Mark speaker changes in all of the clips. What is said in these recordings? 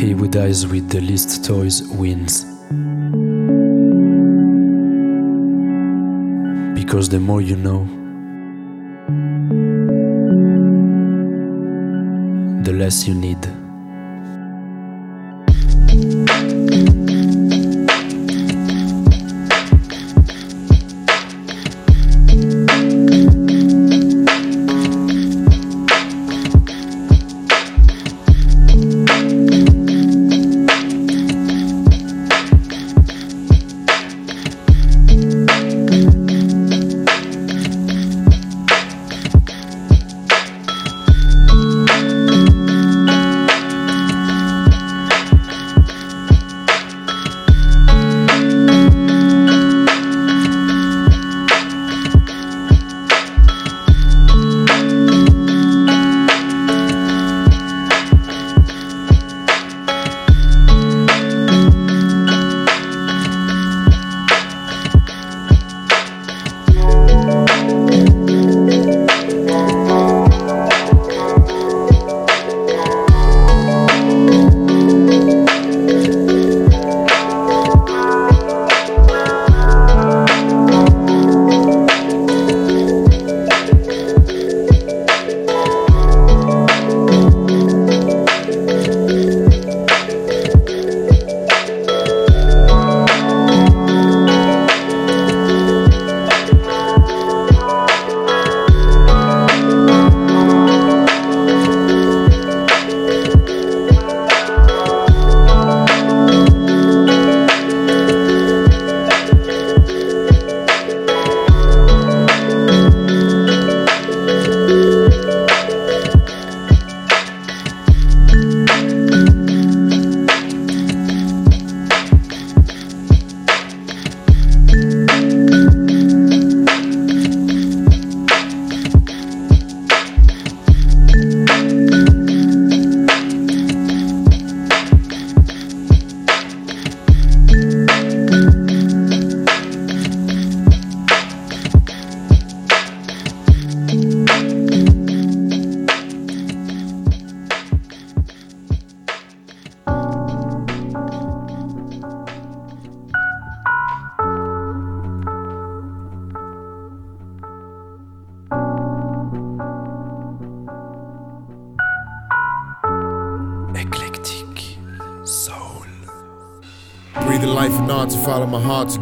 Speaker 1: He who dies with the least toys wins. Because the more you know, the less you need.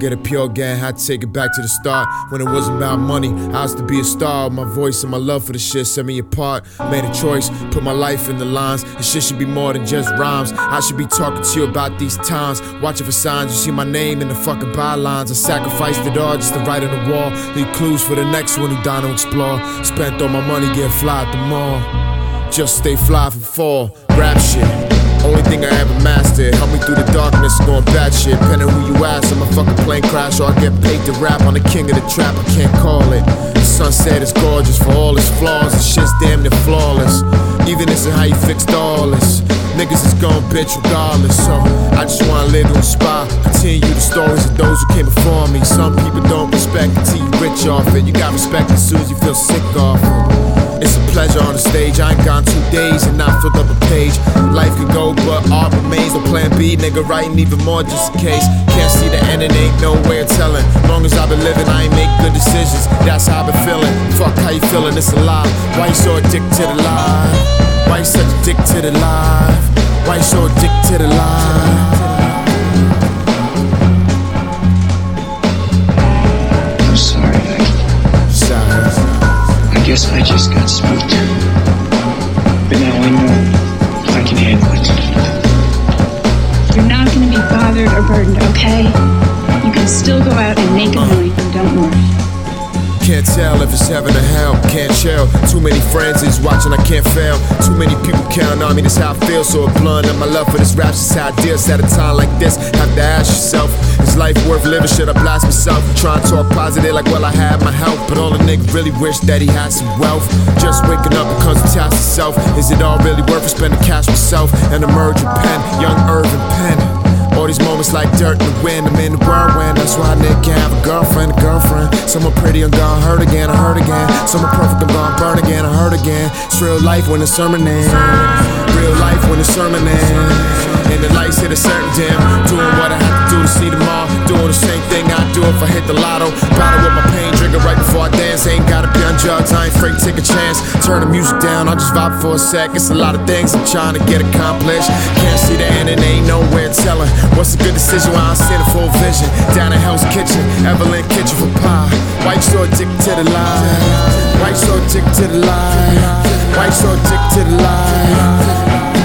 Speaker 2: Get a pure gain. Had to take it back to the start when it wasn't about money. I was to be a star. My voice and my love for the shit set me apart. Made a choice, put my life in the lines. This shit should be more than just rhymes. I should be talking to you about these times. Watching for signs. You see my name in the fucking bylines. I sacrificed it all just to write on the wall. Leave clues for the next one who down to explore. Spent all my money getting fly at the mall. Just stay fly for fall. Rap shit. Only thing I ever mastered. Help me through the darkness, going bad shit. Depending who you ask, I'm a fucking plane crash or I get paid to rap. I'm the king of the trap, I can't call it. The sunset is gorgeous for all its flaws. The shit's damn near flawless. Even this is how you fixed all this. Niggas is gon' bitch regardless. So I just wanna live to inspire. Continue the stories of those who came before me. Some people don't respect until you rich off it. You got respect as soon as you feel sick off it. A pleasure on the stage. I ain't gone two days and not filled up a page. Life could go, but art remains. No plan B, nigga, writing even more just in case. Can't see the end and ain't no way of telling. Long as I've been living, I ain't make good decisions. That's how I've been feeling. Fuck how you feeling, it's a lie. Why you so addicted to the lie? Why you such addicted to the life? Why you so addicted to life?
Speaker 3: Guess I just got spooked. But now I know I can handle it.
Speaker 4: You're not going to be bothered or burdened, okay? You can still go out and make a million, don't worry.
Speaker 2: Can't tell if it's heaven or hell. Can't chill. Too many friends is watching, I can't fail. Too many people counting on me, this how I feel. So blunt and my love for this rap is how I deal. At a time like this, have to ask yourself, is life worth living? Should I blast myself? Try to talk positive like, well, I have my health. But all the nigga really wish that he had some wealth. Just waking up becomes a task itself. Is it all really worth it? Spending cash myself and emerging pen, young Irvin Penn. These moments like dirt in the wind. I'm in the whirlwind. That's why a nigga can't have a girlfriend, a girlfriend. Someone pretty, I'm gonna hurt again, I hurt again. Someone perfect, I'm gonna burn again, I hurt again. It's real life when the sermon ends. Real life when the sermon ends. And the lights hit a certain dim. Doing what I have to do to see them all. Doing the same thing I do if I hit the lotto. Bottle with my pain, drink it right before I dance. Ain't gotta be on drugs, I ain't afraid to take a chance. Turn the music down, I'll just vibe for a sec. It's a lot of things I'm trying to get accomplished. Can't see the end and ain't nowhere telling. What's a good decision while I'm seeing a full vision? Down in Hell's Kitchen, Evelyn Kitchen for pie. White so addicted to the lie. White so addicted to the lie. White so addicted to the lie.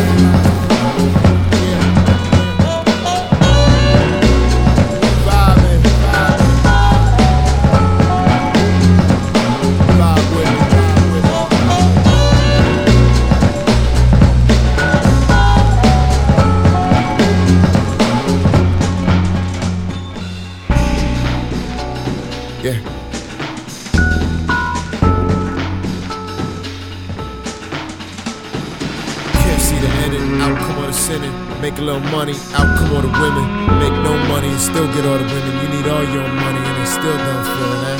Speaker 2: Still get all the women. You need all your money and they still don't feel eh? that.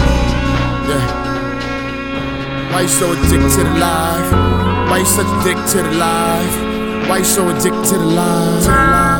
Speaker 2: Yeah. Why you so addicted to the life? Why you such a dick to the life? Why you so addicted? To the life. To the life.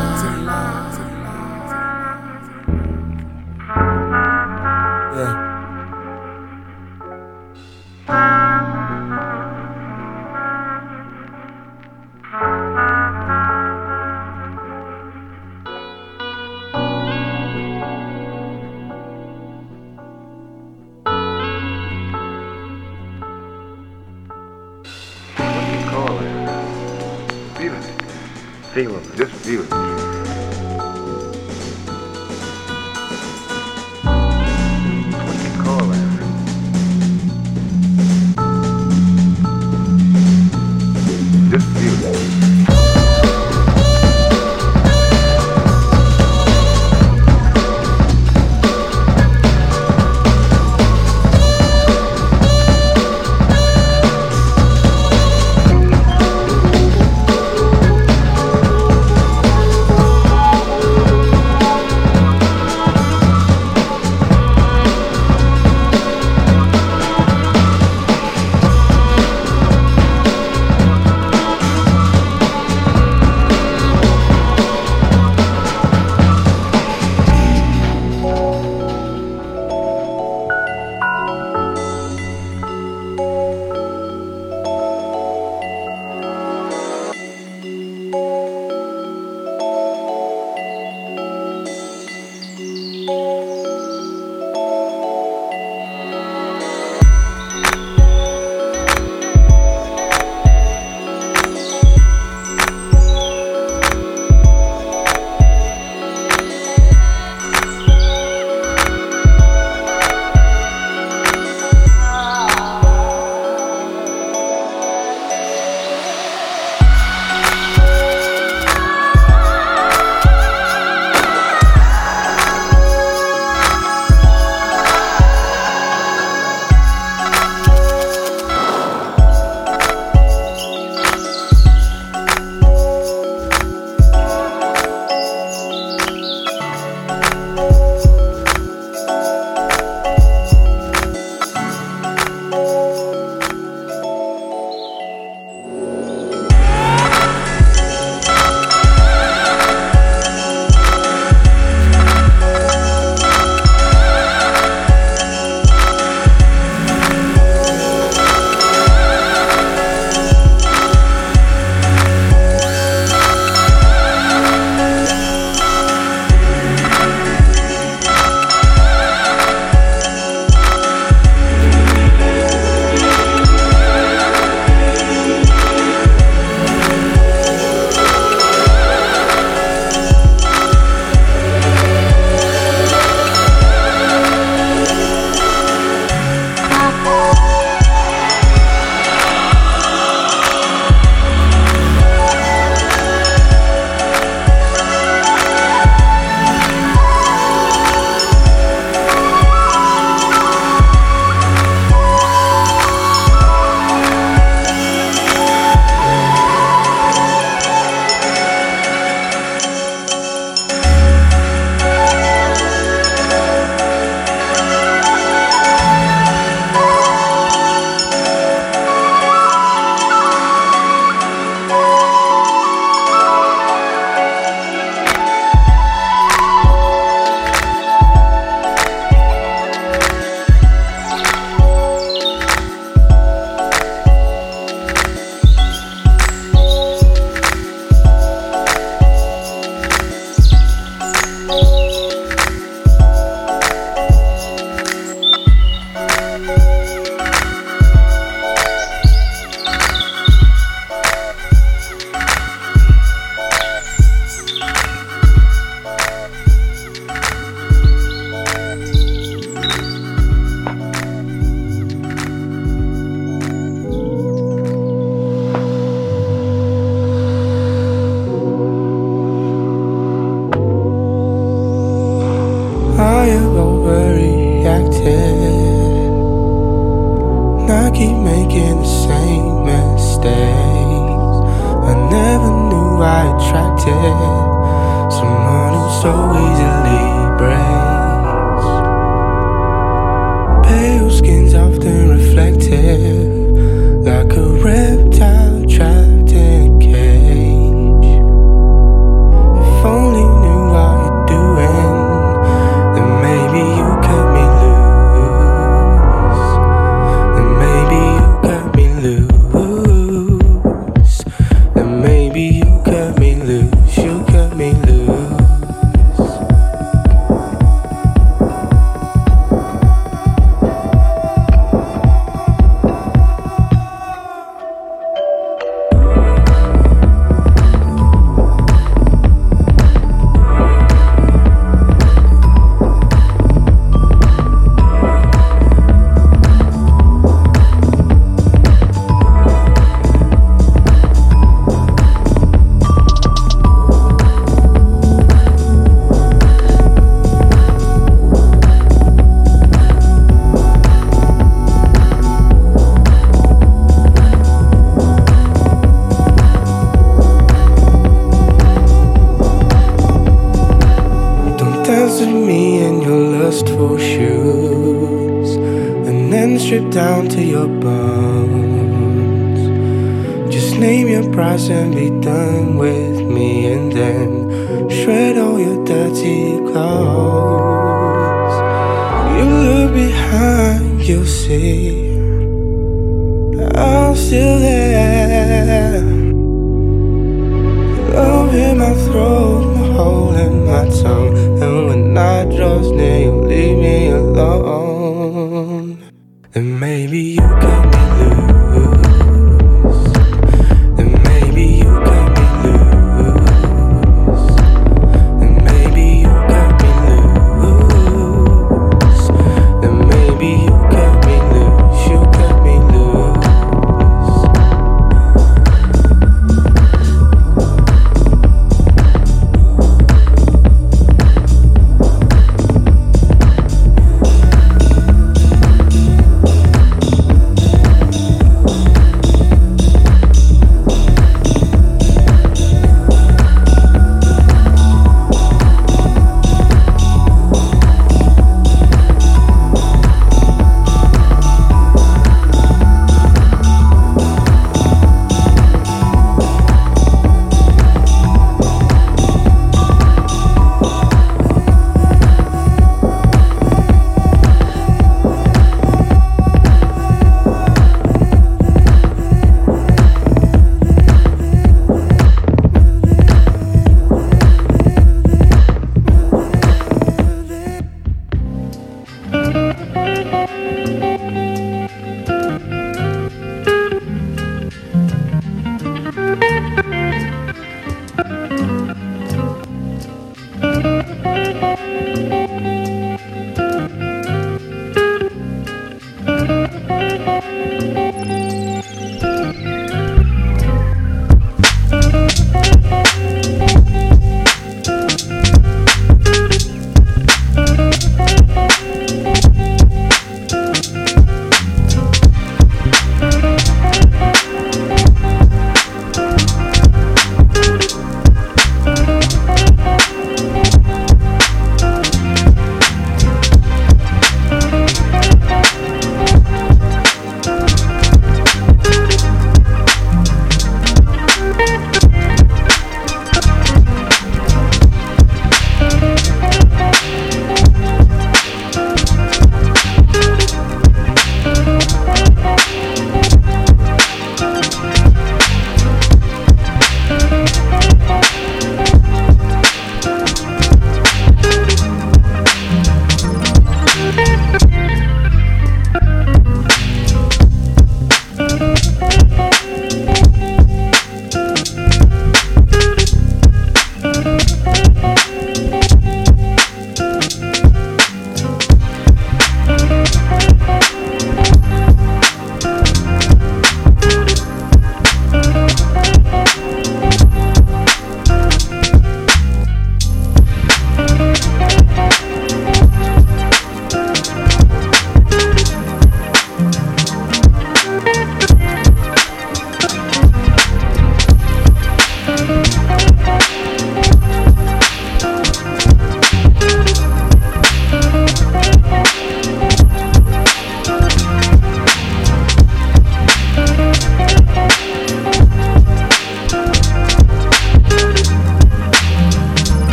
Speaker 5: ser.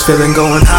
Speaker 5: This feeling going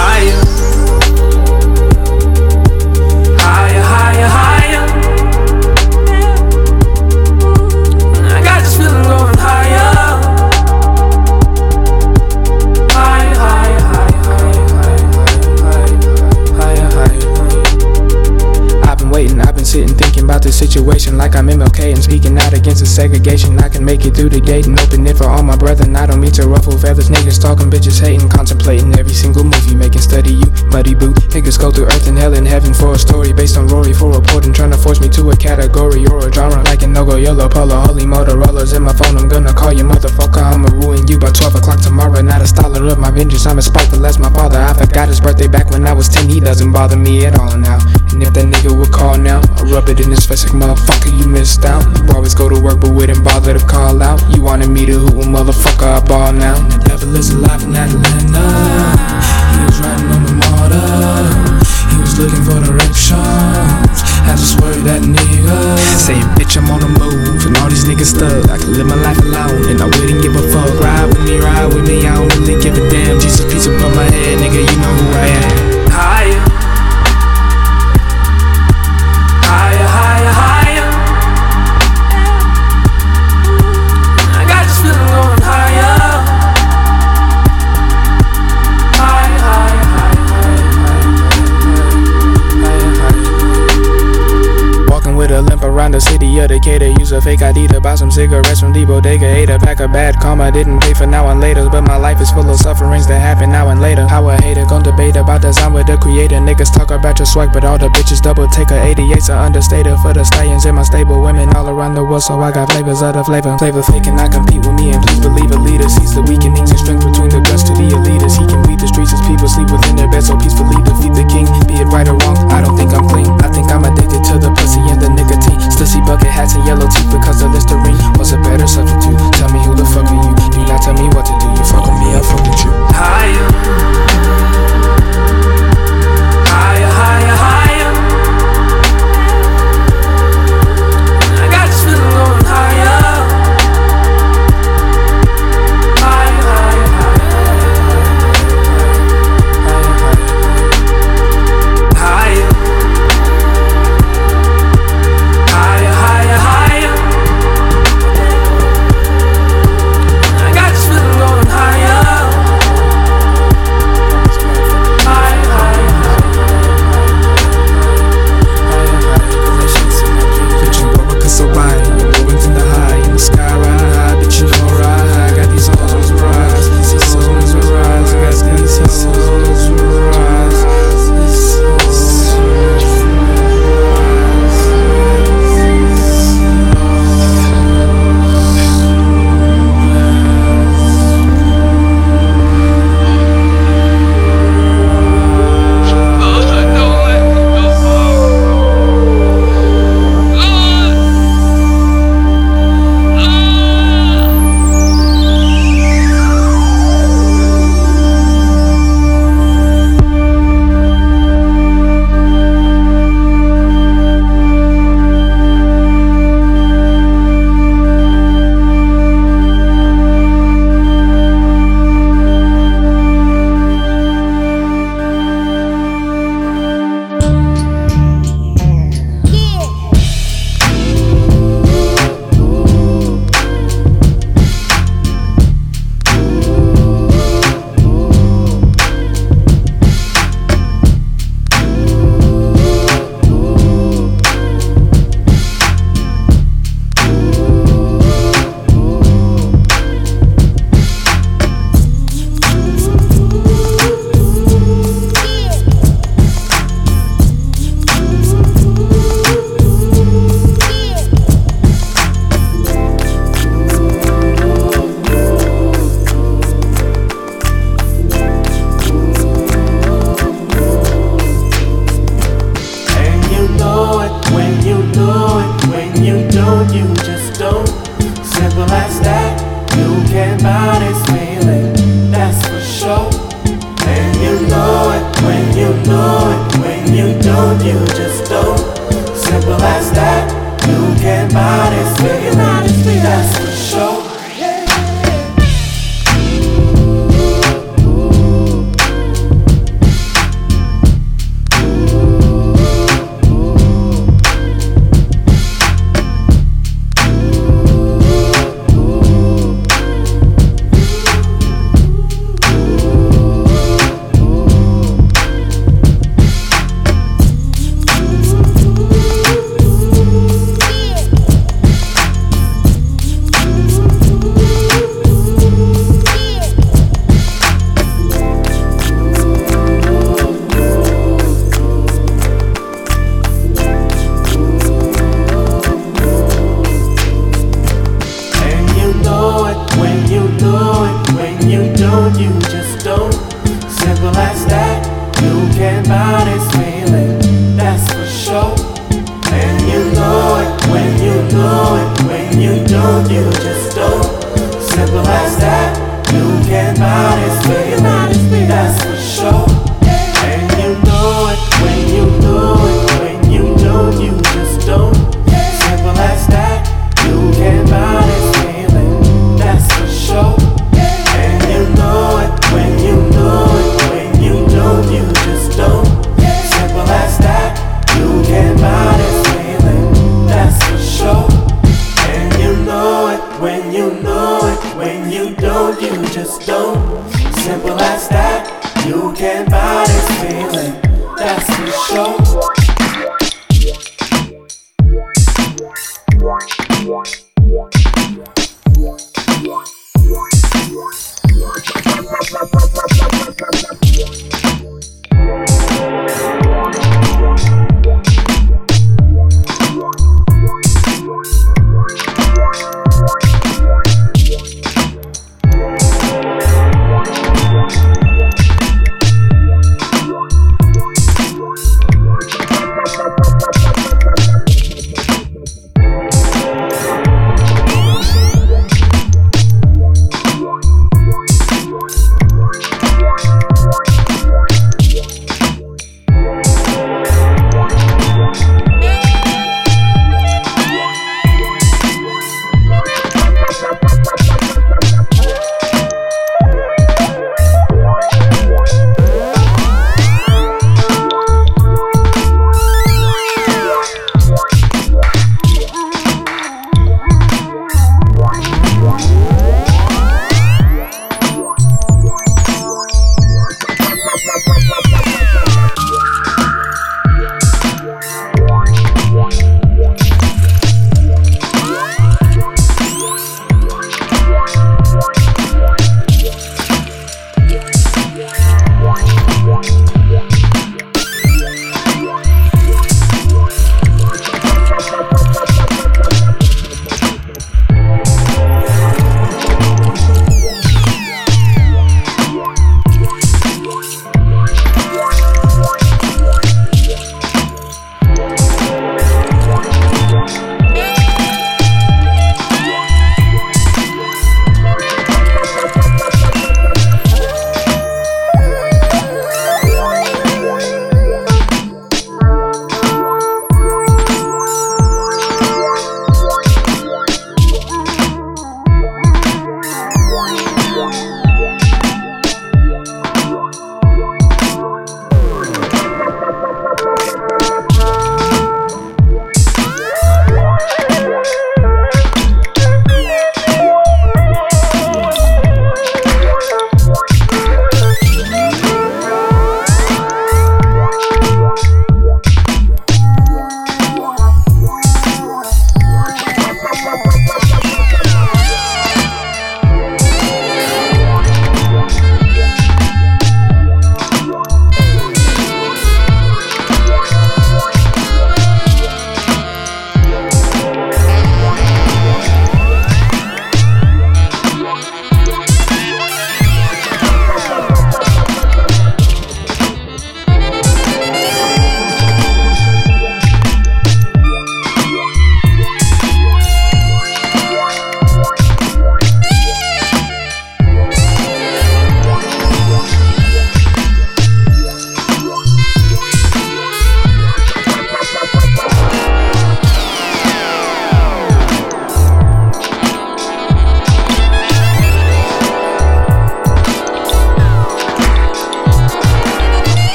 Speaker 5: segregation. I can make it through the gate and open it for all my brethren. I don't mean to ruffle feathers, niggas talking, bitches hating, contemplating every single movie, making study you, muddy boot. Niggas go through earth and hell and heaven for a story based on Rory for reporting, trying to force me to a category or a genre like an no-go yellow polo, holy Motorola's in my phone. I'm gonna call you motherfucker. I'ma ruin you by 12 o'clock tomorrow. Not a scholar of my vengeance. I'm as spiteful as my father. I forgot his birthday back when I was 10. He doesn't bother me at all now. And if that nigga would call now, I'll rub it in his face like motherfucker. You missed out. You always go to work but wouldn't bother to call out. You wanted me to hoot, motherfucker. I ball now. The devil is alive in Atlanta. He was riding on the motor. He was looking for directions. Had to swerve that nigga. Saying, bitch, I'm on the move. And all these niggas stuck. I can live my life alone. And I wouldn't give a fuck. Ride with me, ride with me. I don't really give a damn. Jesus, piece above my head, nigga. You know who I am. Around the city of Decatur. Use a fake ID to buy some cigarettes from the bodega. Ate a pack of bad karma. Didn't pay for now and later. But my life is full of sufferings that happen now and later. How a hater gon' debate about design with the creator. Niggas talk about your swag, but all the bitches double take a 88's are understated for the stallions in my stable. Women all around the world, so I got flavors of the flavor. Flavor fake and not compete with me. And please believe a leader sees the weakenings and strength between the guts to the elitist. He can weed the streets as people sleep within their beds, so peacefully defeat the king. Be it right or wrong, I don't think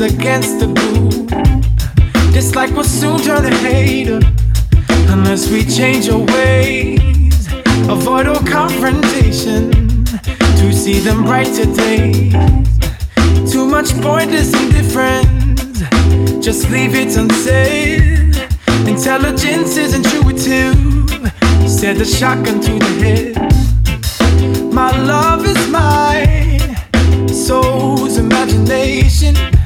Speaker 5: against the glue. Dislike will soon turn to hate unless we change our ways. Avoid all confrontation to see them brighter days. Too much pointless indifference, just leave it unsaid. Intelligence is intuitive, said the shotgun to the head. My love is mine, soul's imagination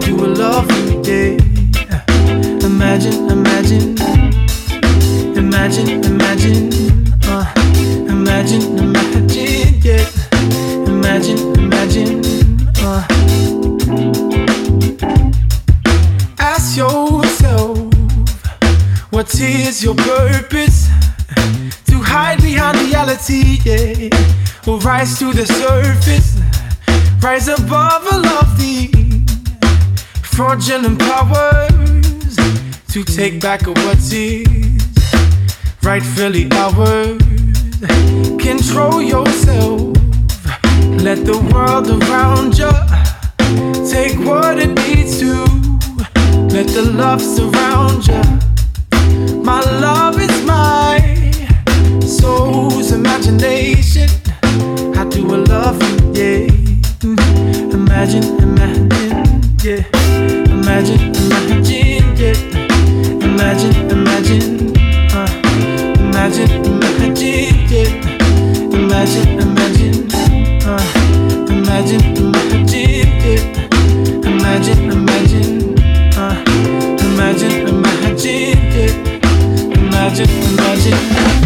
Speaker 6: like you a lovely day. Imagine, imagine, imagine, imagine, uh, imagine, imagine, yeah. Imagine, imagine, uh. Ask yourself, what is your purpose? To hide behind reality, yeah, or rise
Speaker 7: to the surface, rise above a lofty
Speaker 1: back of what's his, rightfully ours. Control yourself, let the world around you take what it needs to. Let the love surround you. My love is my soul's imagination. How do I love you? Yeah, mm, imagine, imagine, yeah, imagine, imagine, yeah. Imagine, imagine, uh, imagine, imagine. Imagine, imagine.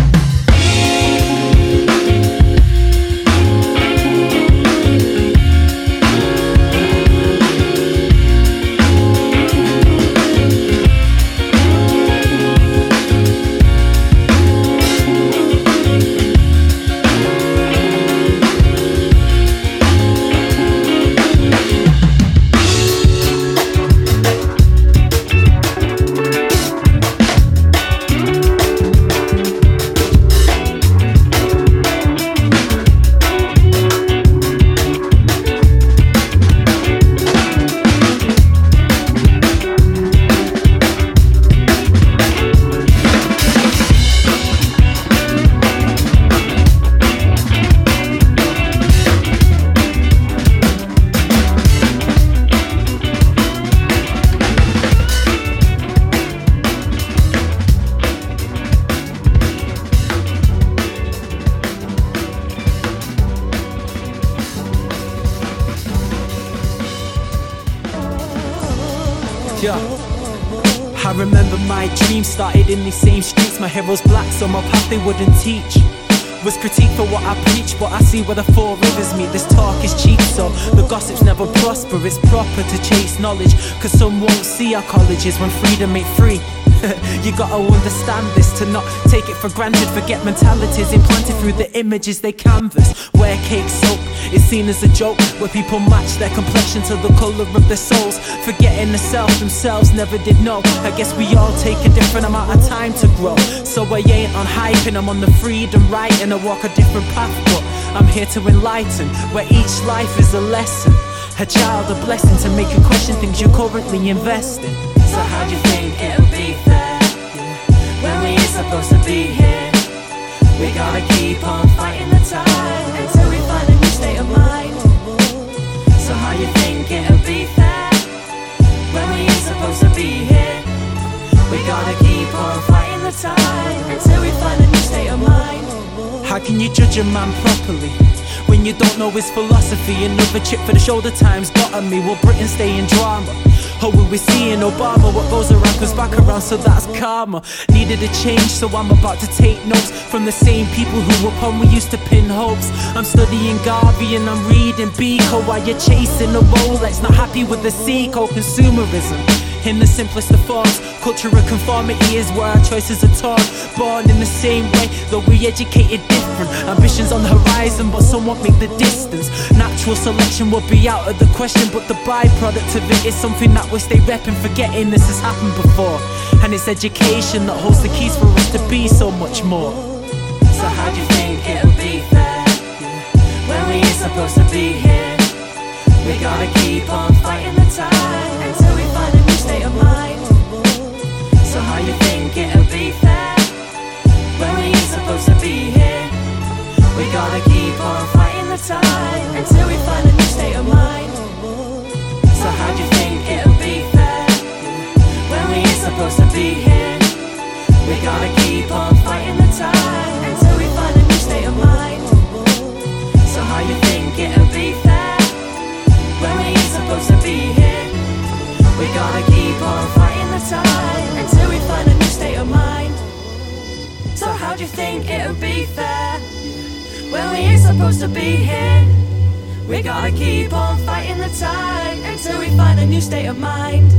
Speaker 8: It's proper to chase knowledge, cause some won't see our colleges when freedom ain't free. you gotta understand this to not take it for granted. Forget mentalities implanted through the images they canvas. Wear cake soap is seen as a joke where people match their complexion to the color of their souls. Forgetting the self themselves never did know. I guess we all take a different amount of time to grow. So I ain't on hyping, I'm on the freedom right and I walk a different path. But I'm here to enlighten where each life is a lesson. A child, a blessing to make you question things you're currently investing.
Speaker 9: So how do you think it'll be fair when we ain't supposed to be here? We gotta keep on fighting the tide until we find a new state of mind. So how you think it'll be fair when we ain't supposed to be here? We gotta keep on fighting the tide until we find a new state of mind.
Speaker 8: How can you judge a man properly? You don't know his philosophy. Another chip for the shoulder times got on me. Will Britain stay in drama? Or will we see in Obama? What goes around comes back around so that's karma. Needed a change so I'm about to take notes From the same people who upon we used to pin hopes. I'm studying Garvey and I'm reading Biko. While you're chasing a Rolex? Not happy with the Seiko consumerism in the simplest of forms. Cultural conformity is where our choices are taught. Born in the same way, though we educated different. Ambitions on the horizon, but somewhat make the distance. Natural selection would be out of the question, but the byproduct of it is something that we stay repping, forgetting this has happened before. And it's education that holds the keys for us to be so much more.
Speaker 9: So how do you think it'll be fair when we ain't supposed to be here? We gotta keep on fighting the tide state of mind. So how you think it'll be fair when we ain't supposed to be here? We gotta keep on fighting the tide until we find a new state of mind. So how do you think it'll be fair when we ain't supposed to be here? We gotta keep on fighting the tide until we find a new state of mind. So how you think it'll be fair when we ain't supposed to be here? We gotta keep on fighting the tide until we find a new state of mind. So how do you think it'll be fair when we ain't supposed to be here? We gotta keep on fighting the tide until we find a new state of mind.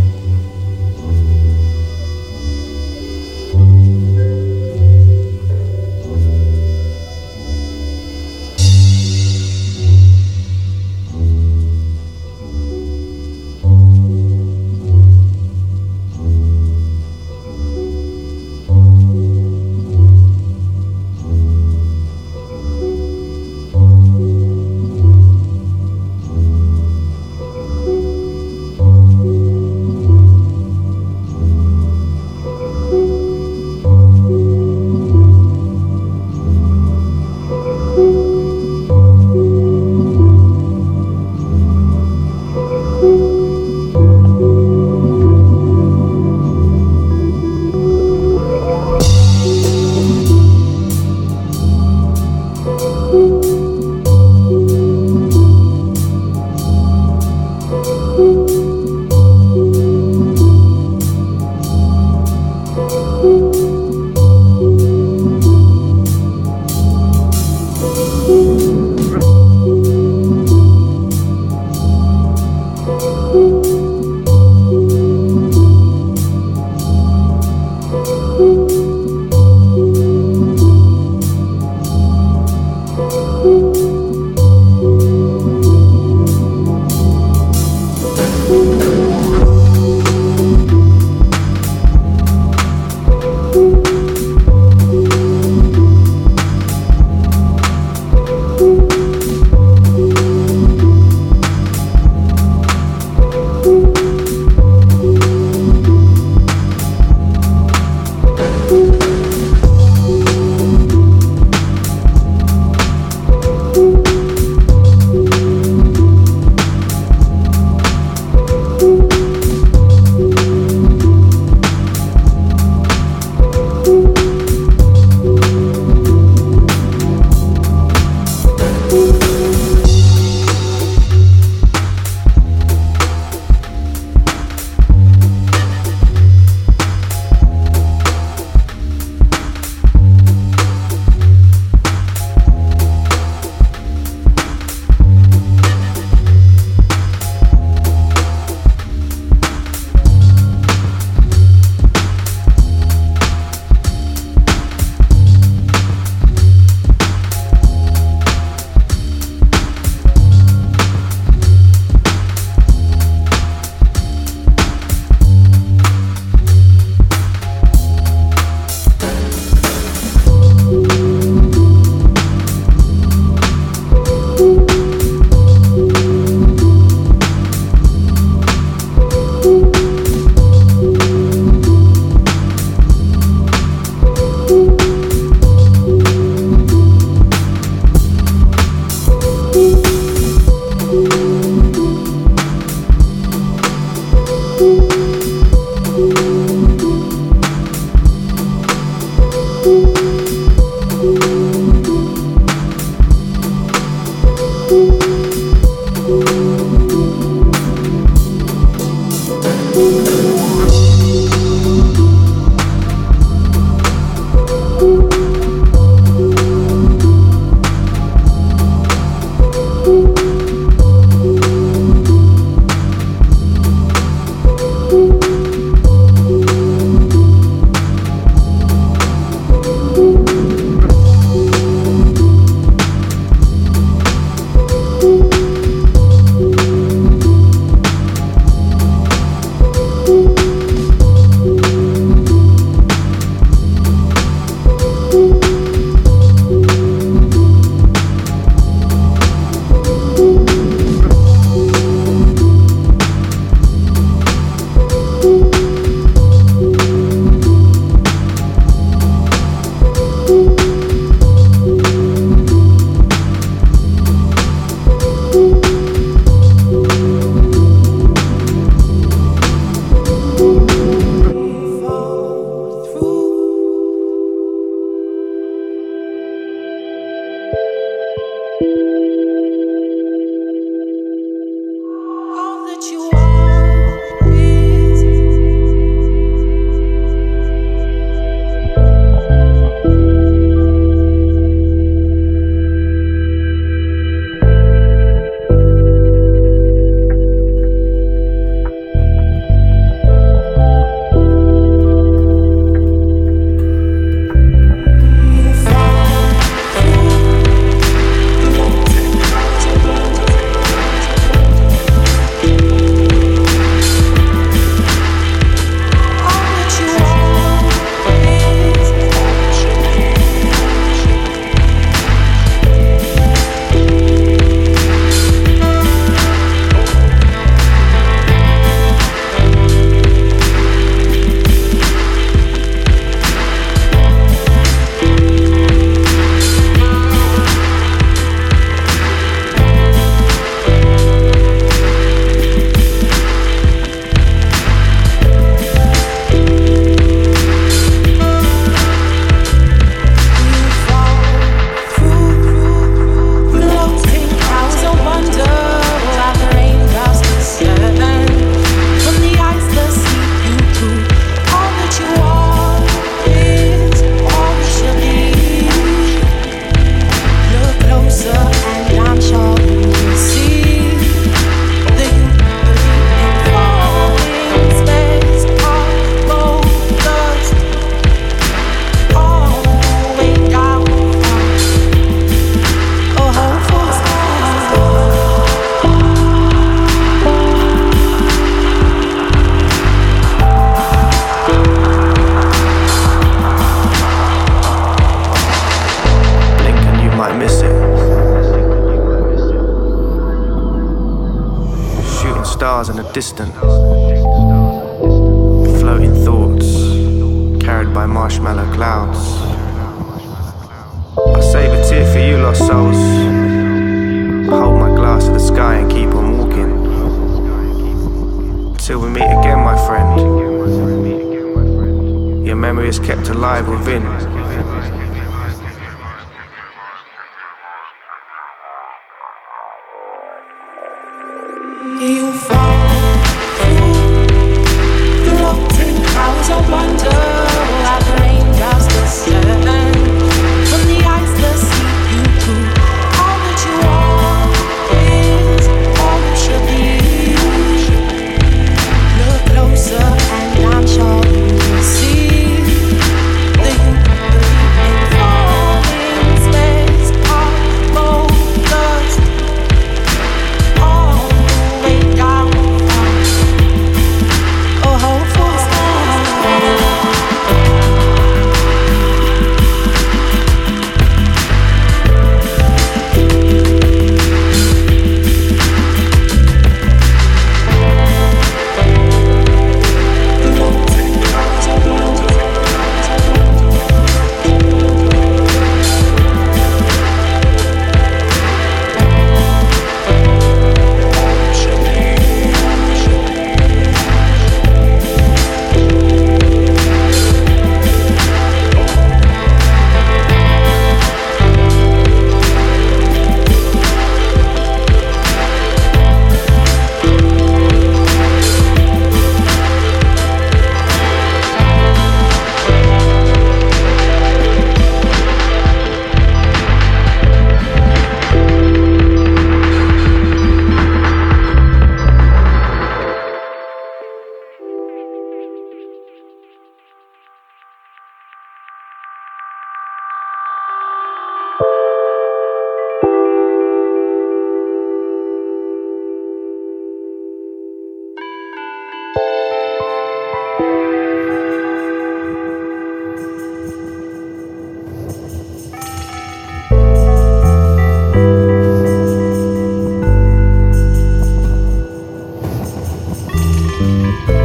Speaker 10: Je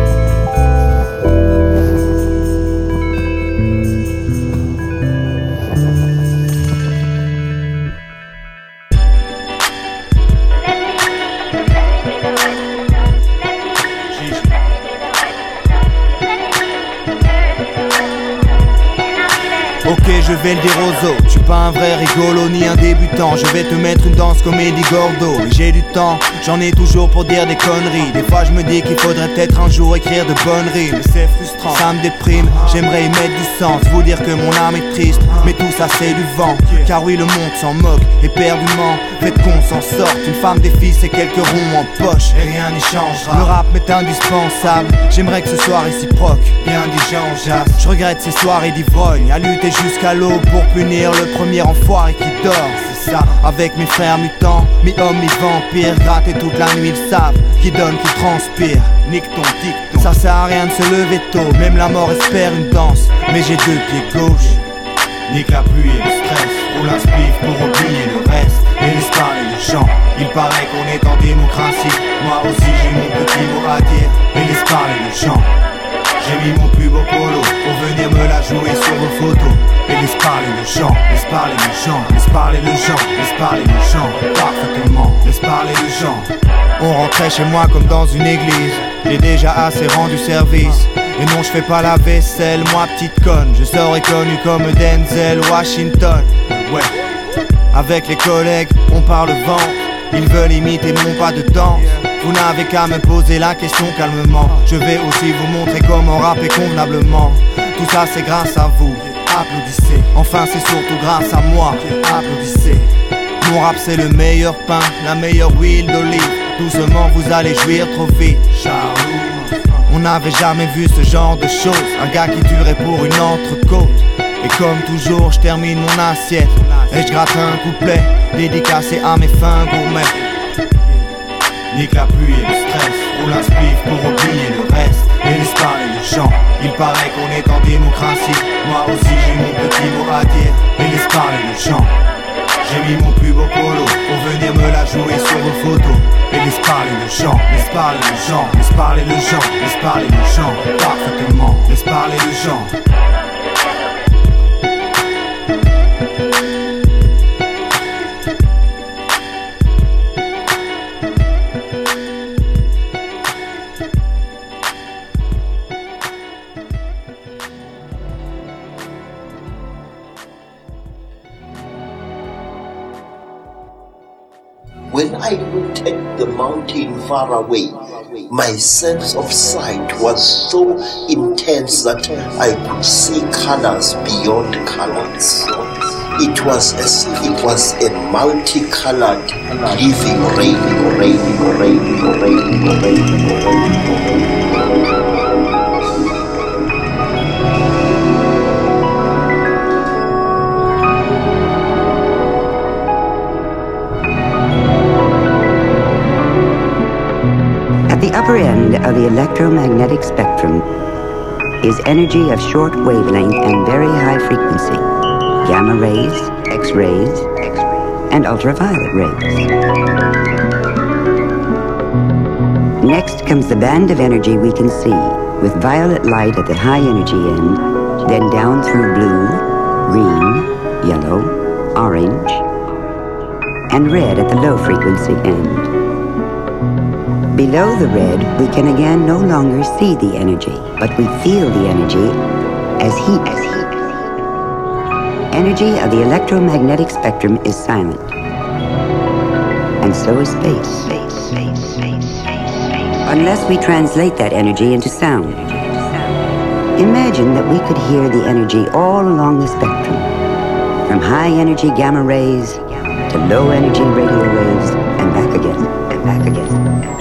Speaker 10: pas un vrai rigolo ni un débutant. Je vais te mettre une danse comédie gordo. Et j'ai du temps, j'en ai toujours pour dire des conneries. Des fois je me dis qu'il faudrait peut-être un jour écrire de bonnes rimes. c'est frustrant, ça me déprime. J'aimerais y mettre du sens, vous dire que mon âme est triste. Mais tout ça c'est du vent. Car oui, le monde s'en moque éperdument. Faites qu'on s'en sorte. Une femme des filles, c'est quelques ronds en poche. Et rien n'y changera. Le rap m'est indispensable. J'aimerais que ce soit réciproque. Bien dit Jean Je regrette ces soirées d'ivrogne. À lutter jusqu'à pour punir le premier enfoiré qui dort. C'est ça, avec mes frères mutants, mi-hommes, mi-vampires, gratter toute la nuit, ils savent qui donne, qui transpire. Nique ton dicton, ça sert à rien de se lever tôt, même la mort espère une danse. Mais j'ai deux pieds gauche. Nique la pluie et le stress, roule un spliff pour oublier le reste. Et laisse parler les gens, il paraît qu'on est en démocratie. Moi aussi j'ai mon petit mot à dire, et laisse parler les gens. J'ai mis mon plus beau polo pour venir me la jouer sur vos photos. Et laisse parler le gens, laisse parler le gens, laisse parler le gens, laisse parler le gens, parfaitement, laisse parler le gens. On rentrait chez moi comme dans une église, j'ai déjà assez rendu service. Et non, je fais pas la vaisselle, moi petite conne, je serais connu comme Denzel Washington. Ouais, avec les collègues, on parle vent, ils veulent imiter mon pas de danse. Vous n'avez qu'à me poser la question calmement. Je vais aussi vous montrer comment rapper convenablement. Tout ça c'est grâce à vous. Applaudissez. Enfin c'est surtout grâce à moi. Applaudissez. Mon rap c'est le meilleur pain, la meilleure huile d'olive. Doucement vous allez jouir trop vite. On n'avait jamais vu ce genre de choses. Un gars qui tuerait pour une entrecôte. Et comme toujours, je termine mon assiette. Et je gratte un couplet dédicacé à mes fins gourmets. Nique la pluie et le stress, roule un spliff pour oublier le reste Et laisse parler les gens, il paraît qu'on est en démocratie Moi aussi j'ai mon petit mot à dire, et laisse parler les gens j'ai mis mon plus beau polo pour venir me la jouer sur vos photos. Et laisse parler les gens, laisse parler les gens, laisse parler les gens, laisse parler les gens, parfaitement, laisse parler les gens.
Speaker 11: Far away, my sense of sight was so intense that I could see colors beyond colors. It was as if it was a multicolored living rainbow. rain, rain, rain, rain, rain, rain.
Speaker 12: Upper end of the electromagnetic spectrum is energy of short wavelength and very high frequency, gamma rays, X-rays, and ultraviolet rays. Next comes the band of energy we can see, with violet light at the high energy end, then down through blue, green, yellow, orange, and red at the low frequency end. Below the red, we can again no longer see the energy, but we feel the energy as heat. As heat. Energy of the electromagnetic spectrum is silent. And so is space. Unless we translate that energy into sound. Imagine that we could hear the energy all along the spectrum, from high energy gamma rays to low energy radio waves and back again and back again.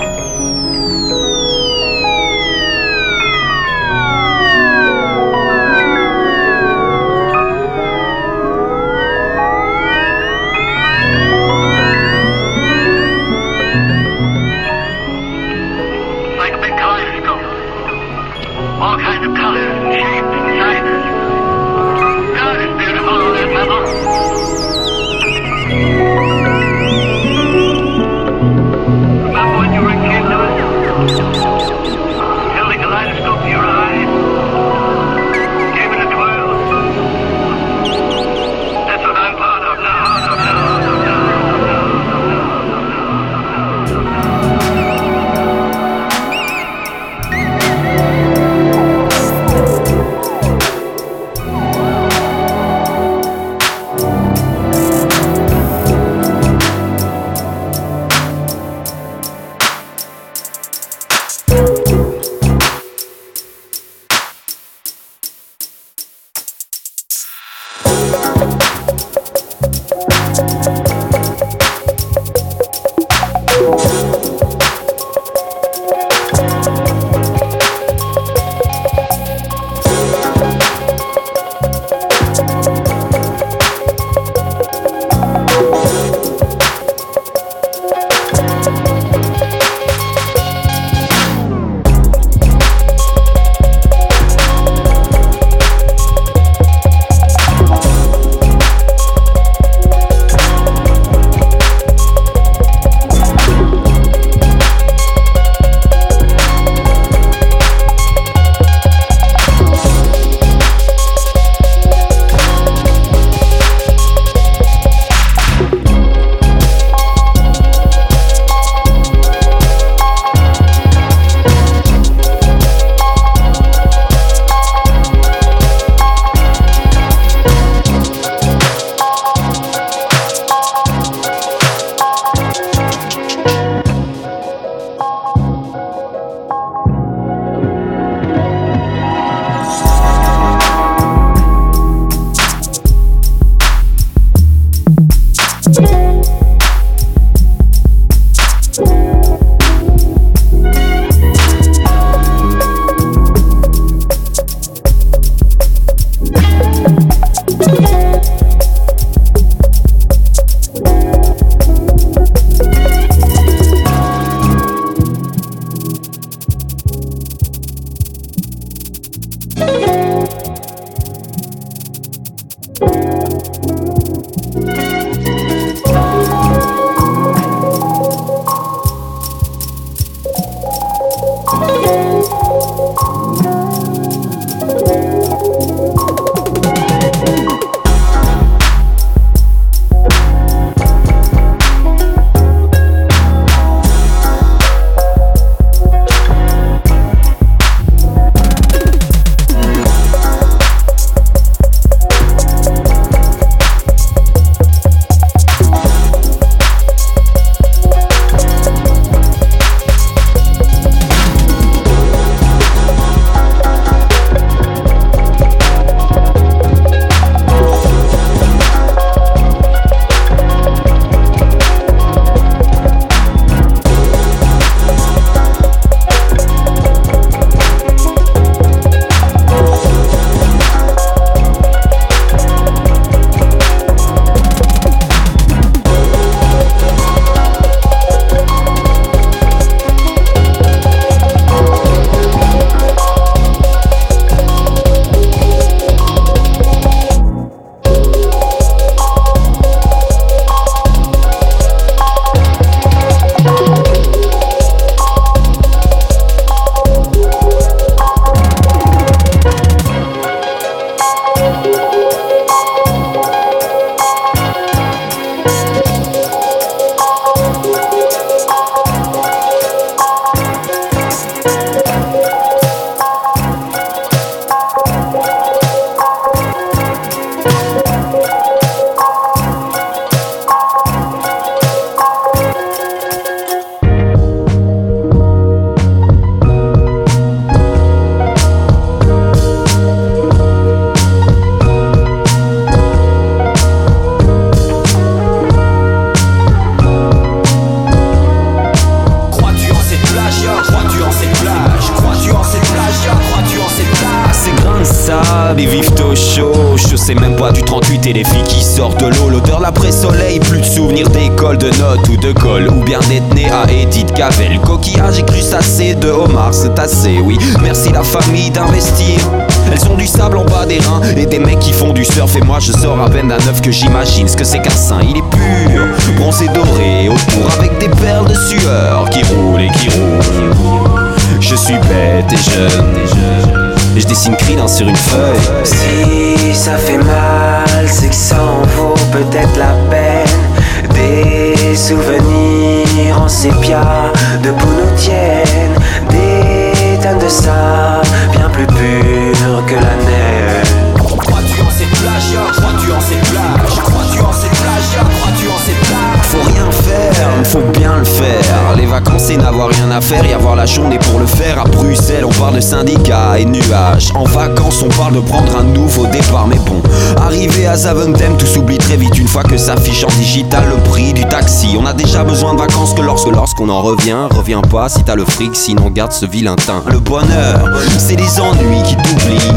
Speaker 13: Pas
Speaker 14: si
Speaker 13: t'as le fric, sinon garde ce vilain teint. Le bonheur, c'est les ennuis qui t'oublient.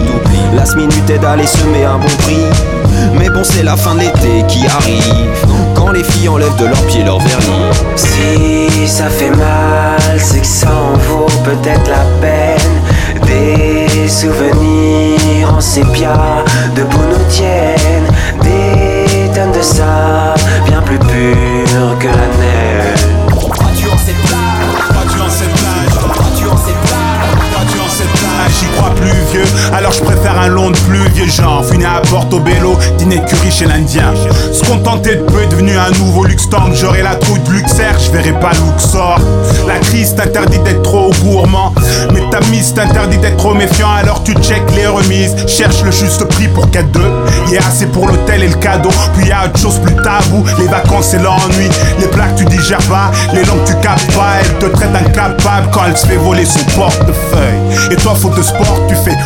Speaker 13: Last minute est d'aller semer un bon prix. Mais bon, c'est la fin de l'été qui arrive. Quand les filles enlèvent de leurs pieds leur vernis.
Speaker 14: Si ça fait mal, c'est que ça en vaut peut-être la peine. Des souvenirs en sépia de nous tiennent. Des tonnes de ça, bien plus pur que la neige.
Speaker 15: Un long de plus vieux genre. Fini à Portobello, dîner de curry chez l'Indien. Se contenter de peu est devenu un nouveau luxe tank. J'aurai la trouille de Luxer, je verrai pas Luxor. La crise t'interdit d'être trop gourmand. Mais ta mise t'interdit d'être trop méfiant. Alors tu check les remises, cherche le juste prix pour 4-2. Y a assez pour l'hôtel et le cadeau. Puis y a autre chose plus tabou. Les vacances et l'ennui. Les plaques tu digères pas, les langues tu captes pas. Elle te traite d'incapable quand elle se fait voler son portefeuille. Et toi, faute de sport, tu fais.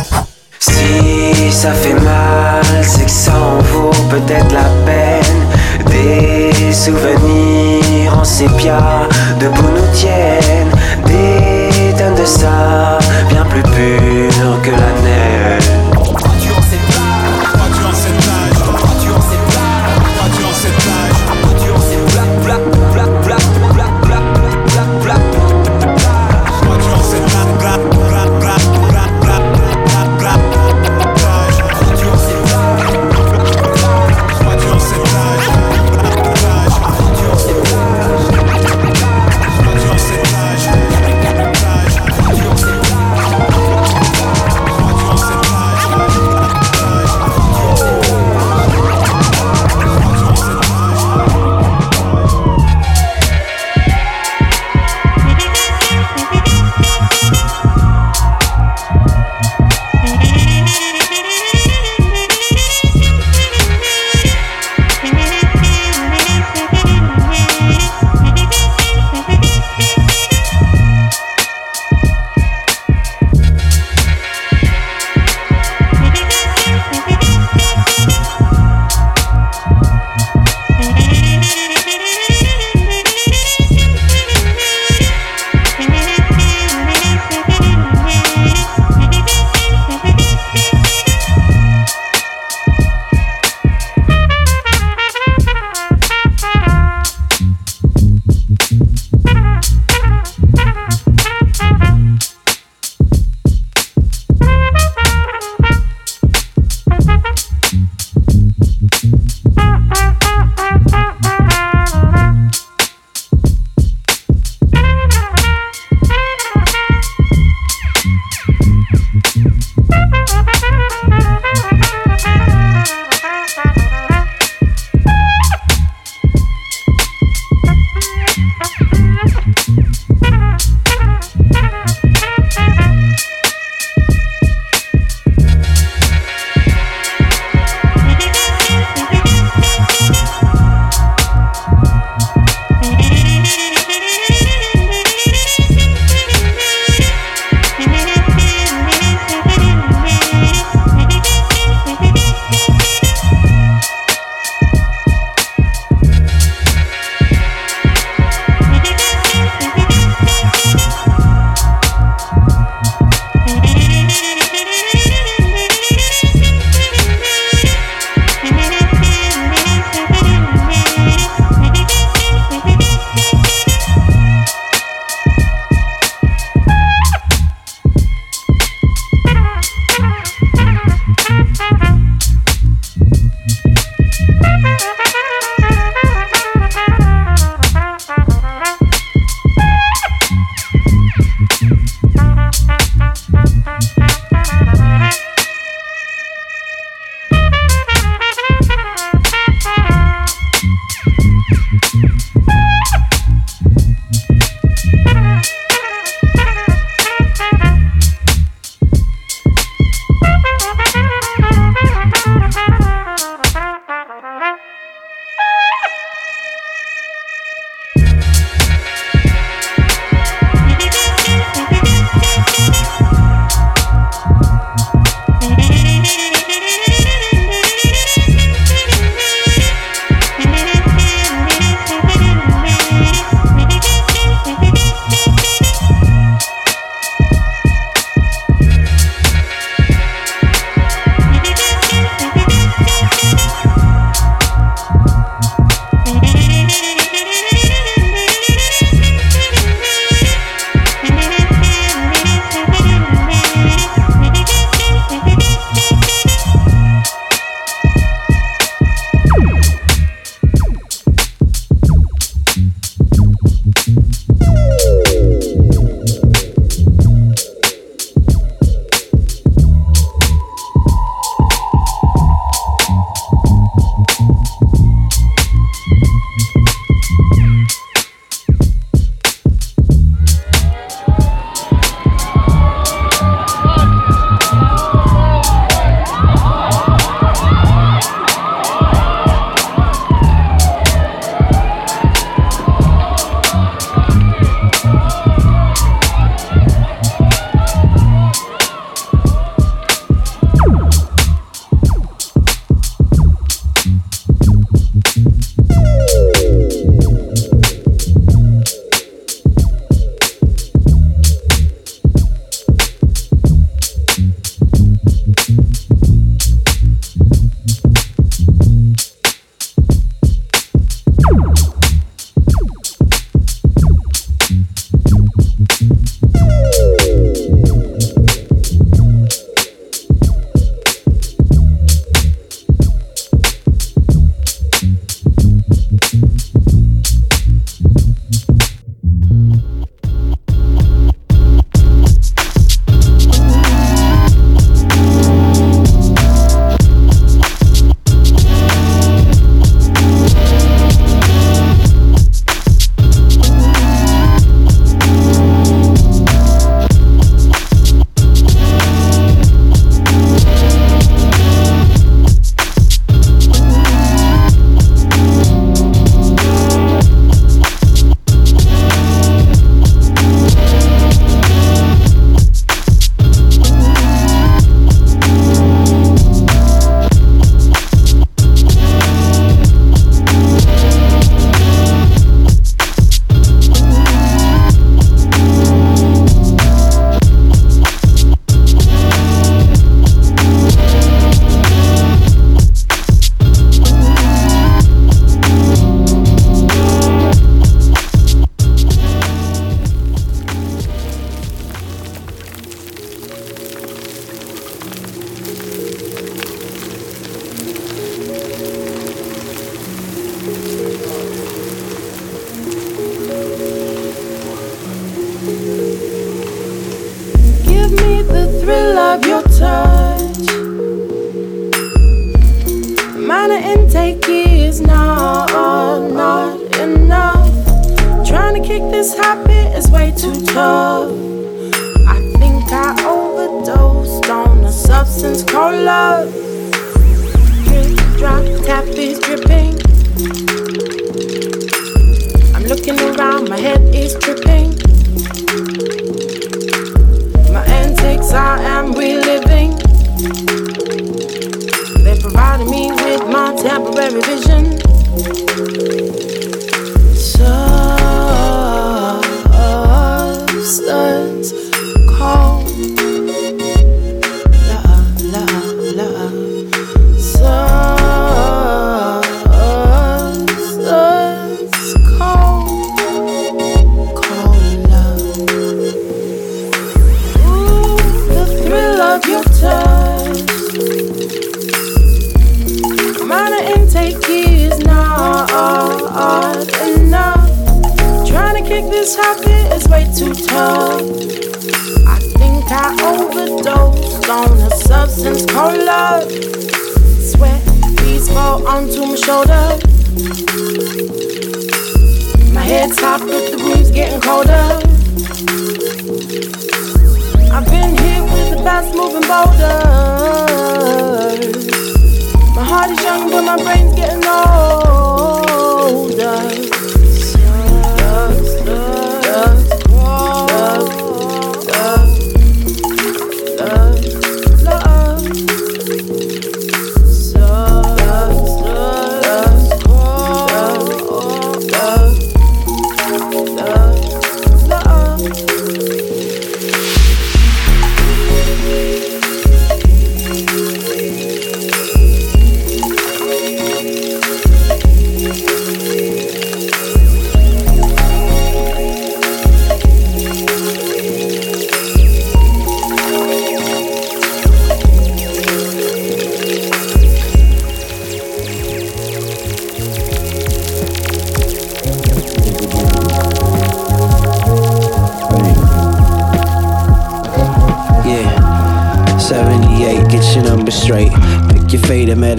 Speaker 14: Si ça fait mal, c'est que ça en vaut peut-être la peine. Des souvenirs en sépia de nous tiennent. Des tonnes de ça, bien plus pur que la neige.
Speaker 16: Tough. I think I overdosed on a substance called love. Drip, drop, tap is dripping. I'm looking around, my head is tripping. My antics I am reliving. They provided me with my temporary vision. On a substance called love. Sweat, beads fall onto my shoulder. My head's hot, but the room's getting colder. I've been hit with the fast moving boulders. My heart is young, but my brain's getting older.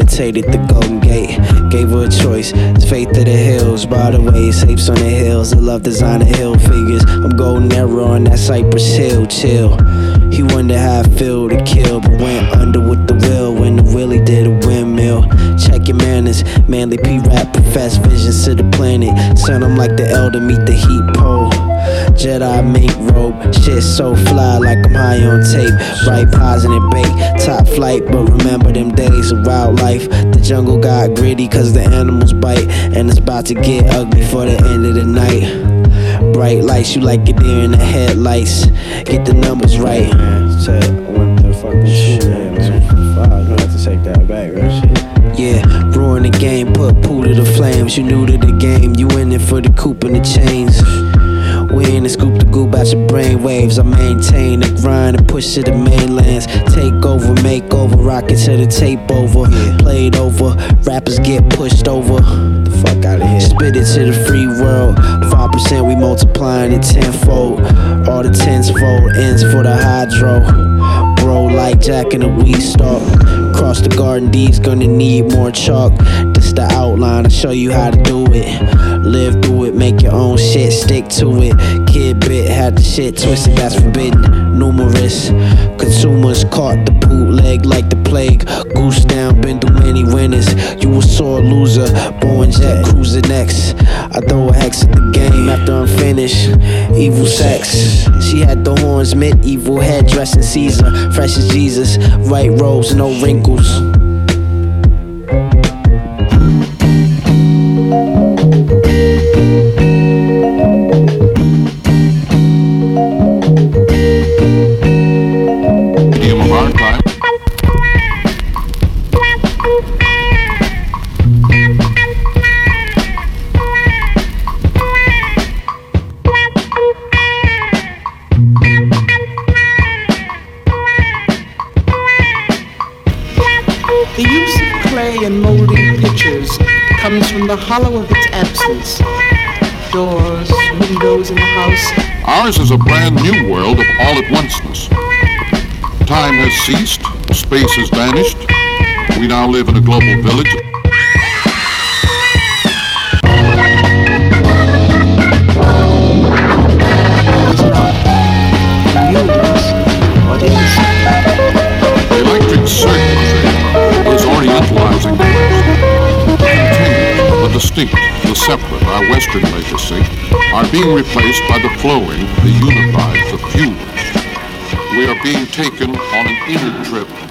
Speaker 17: And the Golden Gate. Gave her a choice, it's faith to the hills. By the way, safes on the hills. I love designer hill figures. I'm golden arrow on that Cypress Hill, chill. He wondered how I feel to kill, but went under with the will when the Willie did a windmill. Check your manners, manly P rap, profess visions to the planet. Son, I'm like the elder, meet the heat pole. Jedi mink robe, shit so fly like I'm high on tape. Right positive bait, top flight, but remember them days of wildlife. The jungle got gritty cause the animals bite, and it's about to get ugly for the end of the night. Bright lights, you like it there in the headlights. Get the numbers right. Yeah, ruin the game, put pool to the flames. You new to the game, you in it for the coupe and the chains. We in the scoop the goop out your brain waves. I maintain the grind and push to the mainlands. Take over, make over, rock it to the tape over. Played over, rappers get pushed over. The fuck out of here. Spit it to the free world. 5% we multiplying it tenfold. All the tens fold ends for the hydro. Bro, like Jack in a weed stalk. Cross the garden, D's gonna need more chalk. This the outline, I'll show you how to do it. Live through it, make your own shit, stick to it. Kid bit, had the shit twisted, that's forbidden. Numerous consumers caught the bootleg like the plague. Goose down, been through many winners. You a sore loser, born jet cruiser next. I throw a hex at the game after I'm finished. Evil sex. She had the horns, medieval head dressing Caesar. Fresh as Jesus, right robes, no wrinkles.
Speaker 18: is a brand new world of all-at-onceness. Time has ceased, space has vanished. We now live in a global village distinct separate our Western legacy are being replaced by the flowing, the unified, the fused. We are being taken on an inner trip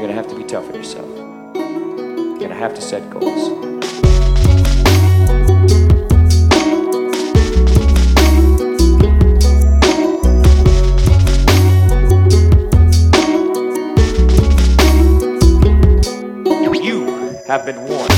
Speaker 5: You're
Speaker 8: gonna have to be tough on yourself. You're gonna have to set goals. Have been warned.